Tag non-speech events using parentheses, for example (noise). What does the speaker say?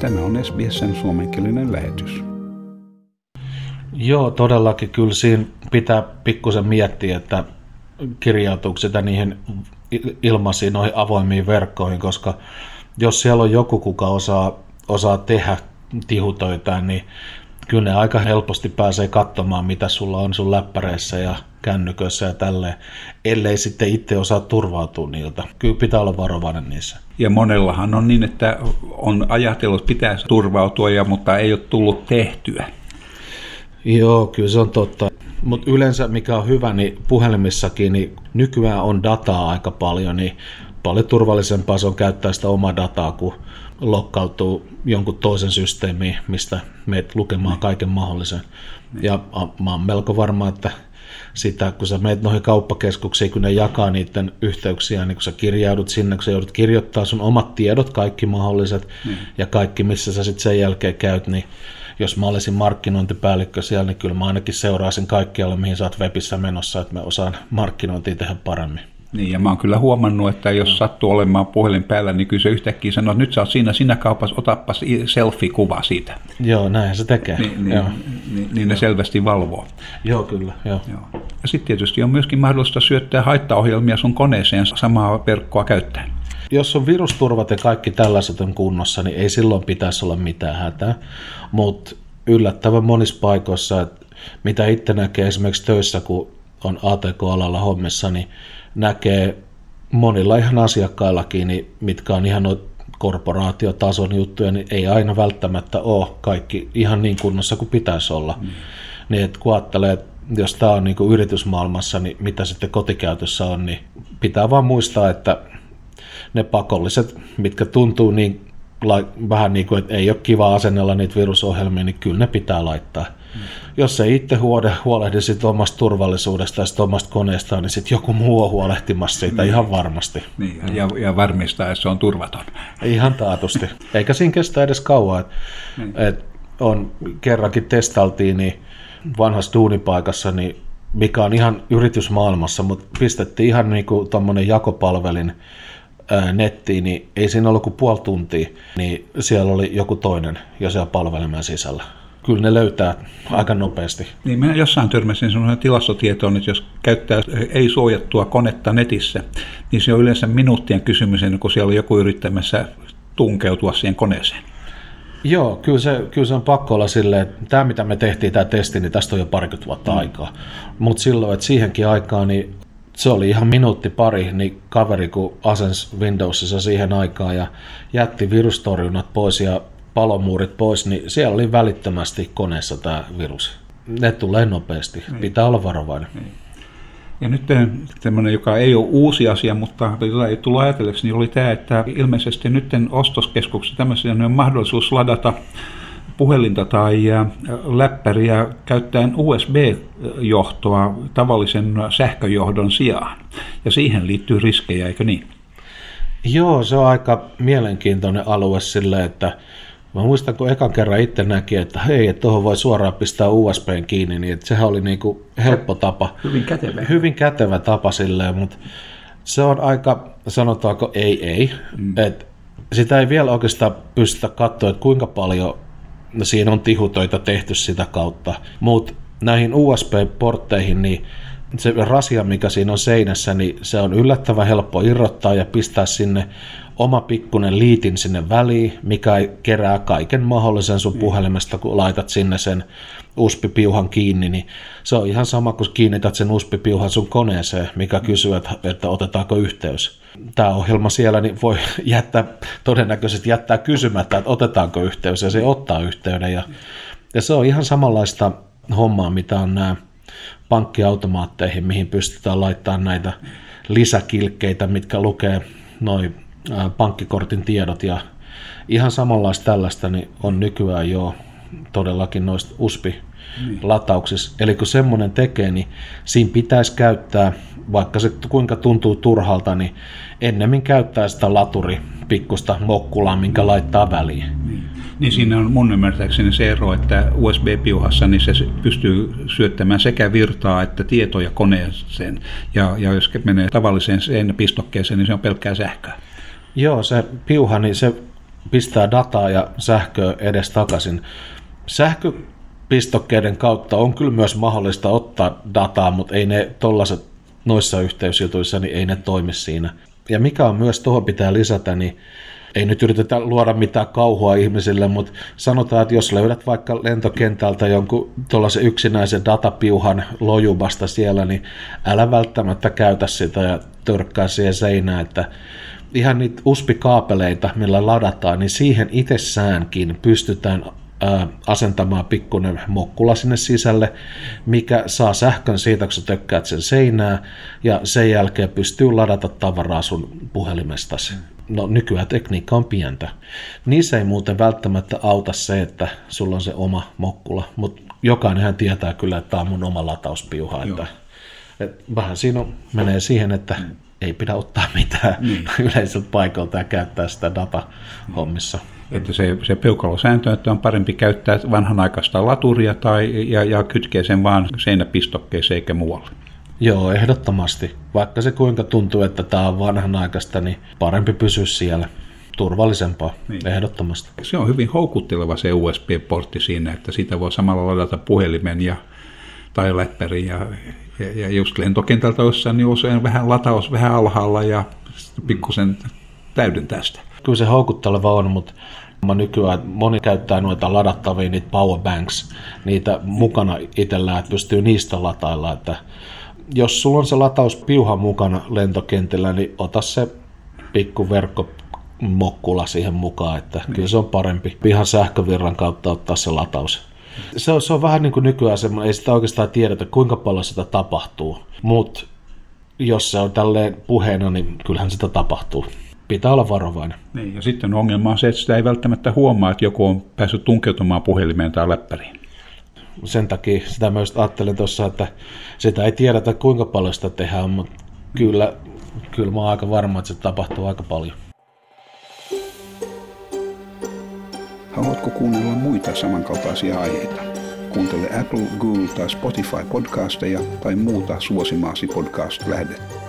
Tämä on SBSn suomenkielinen lähetys. Joo, todellakin kyllä siinä pitää pikkusen miettiä, että kirjautuuko sitä niihin ilmaisiin noihin avoimiin verkkoihin, koska jos siellä on joku, kuka osaa, osaa tehdä tihutöitä, niin kyllä ne aika helposti pääsee katsomaan, mitä sulla on sun läppäreissä ja kännyköissä ja tälleen, ellei sitten itse osaa turvautua niiltä. Kyllä pitää olla varovainen niissä. Ja monellahan on niin, että on ajatellut, että pitäisi turvautua, ja, mutta ei ole tullut tehtyä. Joo, kyllä se on totta. Mutta yleensä mikä on hyvä, niin puhelimissakin niin nykyään on dataa aika paljon, niin paljon turvallisempaa se on käyttää sitä omaa dataa, kun lokkautuu jonkun toisen systeemiin, mistä meet lukemaan kaiken mahdollisen. Ja mä oon melko varma, että sitä, kun sä meet noihin kauppakeskuksiin, kun ne jakaa niiden yhteyksiä, niin kun sä kirjaudut sinne, kun sä joudut kirjoittaa sun omat tiedot, kaikki mahdolliset, mm. ja kaikki, missä sä sitten sen jälkeen käyt, niin jos mä olisin markkinointipäällikkö siellä, niin kyllä mä ainakin seuraisin kaikkialle, mihin sä oot webissä menossa, että mä osaan markkinointia tehdä paremmin. Niin, ja mä oon kyllä huomannut, että jos sattuu olemaan puhelin päällä, niin kyllä se yhtäkkiä sanoo, että nyt sä oot siinä, siinä kaupassa, otappas selfie-kuva siitä. Joo, näin se tekee. Niin, niin, joo. niin, niin ne selvästi valvoo. Joo, kyllä. Joo. Joo. Ja sitten tietysti on myöskin mahdollista syöttää haittaohjelmia sun koneeseen samaa verkkoa käyttäen. Jos on virusturvat ja kaikki tällaiset on kunnossa, niin ei silloin pitäisi olla mitään hätää. Mutta yllättävän monissa paikoissa, mitä itse näkee esimerkiksi töissä, kun on ATK-alalla hommissa, niin näkee monilla ihan asiakkaillakin, niin mitkä on ihan korporaatiotason juttuja, niin ei aina välttämättä ole kaikki ihan niin kunnossa kuin pitäisi olla. Mm. Niin että kun ajattelee, että jos tämä on niin kuin yritysmaailmassa, niin mitä sitten kotikäytössä on, niin pitää vaan muistaa, että ne pakolliset, mitkä tuntuu niin vähän niin kuin, että ei ole kiva asennella niitä virusohjelmia, niin kyllä ne pitää laittaa. Mm. Jos ei itse huolehdi, huolehdi sit omasta turvallisuudesta ja omasta koneestaan, niin sitten joku muu on huolehtimassa siitä niin. ihan varmasti. Niin, ja, ja varmistaa, että se on turvaton. Ihan taatusti. Eikä siinä kestä edes kauan. Et, niin. et on, kerrankin testaltiin niin vanhassa duunipaikassa, niin mikä on ihan yritysmaailmassa, mutta pistettiin ihan niin kuin jakopalvelin nettiin, niin ei siinä ollut kuin puoli tuntia, niin siellä oli joku toinen jo siellä palvelimen sisällä. Kyllä ne löytää aika nopeasti. Niin minä jossain törmäsin sellainen tilastotietoon, että jos käyttää ei-suojattua konetta netissä, niin se on yleensä minuuttien kysymys kuin siellä on joku yrittämässä tunkeutua siihen koneeseen. Joo, kyllä se, kyllä se on pakko olla silleen, että tämä mitä me tehtiin, tämä testi, niin tästä on jo parikymmentä vuotta mm. aikaa. Mutta silloin, että siihenkin aikaan, niin se oli ihan minuutti pari, niin kaveri kun asens Windowsissa siihen aikaan ja jätti virustorjunnat pois ja palomuurit pois, niin siellä oli välittömästi koneessa tämä virus. Ne tulee nopeasti, niin. pitää olla varovainen. Niin. Ja nyt tämmöinen, joka ei ole uusi asia, mutta jota ei tullut ajatelleeksi, niin oli tämä, että ilmeisesti nyt ostoskeskuksessa tämmöisiä on mahdollisuus ladata puhelinta tai läppäriä käyttäen USB-johtoa tavallisen sähköjohdon sijaan. Ja siihen liittyy riskejä, eikö niin? Joo, se on aika mielenkiintoinen alue sille, että mä muistan, kun ekan kerran itse näki, että hei, että tuohon voi suoraan pistää USBn kiinni, niin että sehän oli niin kuin helppo tapa. Hyvin kätevä. Hyvin kätevä tapa silleen, mutta se on aika, sanotaanko ei ei, mm. että sitä ei vielä oikeastaan pystytä katsoa, että kuinka paljon siinä on tihutöitä tehty sitä kautta. Mutta näihin USB-portteihin, niin se rasia, mikä siinä on seinässä, niin se on yllättävän helppo irrottaa ja pistää sinne oma pikkunen liitin sinne väliin, mikä kerää kaiken mahdollisen sun puhelimesta, kun laitat sinne sen USB-piuhan kiinni, niin se on ihan sama, kun kiinnität sen USB-piuhan sun koneeseen, mikä kysyy, että, että otetaanko yhteys tämä ohjelma siellä niin voi (laughs) jättää, todennäköisesti jättää kysymättä, että otetaanko yhteys, ja se ottaa yhteyden. Ja, ja se on ihan samanlaista hommaa, mitä on nämä pankkiautomaatteihin, mihin pystytään laittamaan näitä lisäkilkkeitä, mitkä lukee noin pankkikortin tiedot ja ihan samanlaista tällaista niin on nykyään jo todellakin noista USB latauksissa. Eli kun semmoinen tekee, niin siinä pitäisi käyttää, vaikka se kuinka tuntuu turhalta, niin ennemmin käyttää sitä laturi pikkusta mokkulaa, minkä laittaa väliin. Niin. Niin siinä on mun ymmärtääkseni se ero, että USB-piuhassa niin se pystyy syöttämään sekä virtaa että tietoja koneeseen. Ja, ja jos menee tavalliseen sen pistokkeeseen, niin se on pelkkää sähköä. Joo, se piuha, niin se pistää dataa ja sähköä edes takaisin. Sähköpistokkeiden kautta on kyllä myös mahdollista ottaa dataa, mutta ei ne tollaset noissa yhteysjutuissa, niin ei ne toimi siinä. Ja mikä on myös tuohon pitää lisätä, niin ei nyt yritetä luoda mitään kauhua ihmisille, mutta sanotaan, että jos löydät vaikka lentokentältä jonkun tuollaisen yksinäisen datapiuhan lojubasta siellä, niin älä välttämättä käytä sitä ja törkkää siihen seinään, että ihan niitä USB-kaapeleita, millä ladataan, niin siihen itsessäänkin pystytään asentamaan pikkuinen mokkula sinne sisälle, mikä saa sähkön siitä, kun sä tökkäät sen seinää, ja sen jälkeen pystyy ladata tavaraa sun puhelimestasi. No nykyään tekniikka on pientä. Niissä ei muuten välttämättä auta se, että sulla on se oma mokkula, mutta jokainenhan tietää kyllä, että tämä on mun oma latauspiuha. Että, että vähän siinä on, menee siihen, että mm. ei pidä ottaa mitään niin. (laughs) yleiseltä paikalta ja käyttää sitä data hommissa. Että se, se peukalosääntö, että on parempi käyttää vanhanaikaista laturia tai, ja, ja kytkee sen vaan seinäpistokkeeseen eikä muualle. Joo, ehdottomasti. Vaikka se kuinka tuntuu, että tämä on vanhanaikaista, niin parempi pysyä siellä turvallisempaa, niin. ehdottomasti. Se on hyvin houkutteleva se USB-portti siinä, että siitä voi samalla ladata puhelimen ja, tai läppärin ja, ja, ja just lentokentältä jossain, niin usein vähän lataus vähän alhaalla ja pikkusen täydentää sitä. Kyllä se houkutteleva on, mutta nykyään moni käyttää noita ladattavia, niitä powerbanks, niitä mukana itsellään, että pystyy niistä latailla, että jos sulla on se latauspiuha mukana lentokentillä, niin ota se pikku verkko mokkula siihen mukaan, että kyllä se on parempi ihan sähkövirran kautta ottaa se lataus. Se on, se on vähän niin kuin nykyään semmoinen, ei sitä oikeastaan tiedetä kuinka paljon sitä tapahtuu, mutta jos se on tälleen puheena, niin kyllähän sitä tapahtuu. Pitää olla varovainen. Niin, ja sitten ongelma on se, että sitä ei välttämättä huomaa, että joku on päässyt tunkeutumaan puhelimeen tai läppäriin sen takia sitä myös ajattelin tuossa, että sitä ei tiedetä kuinka paljon sitä tehdään, mutta kyllä, kyllä mä oon aika varma, että se tapahtuu aika paljon. Haluatko kuunnella muita samankaltaisia aiheita? Kuuntele Apple, Google tai Spotify podcasteja tai muuta suosimaasi podcast-lähdettä.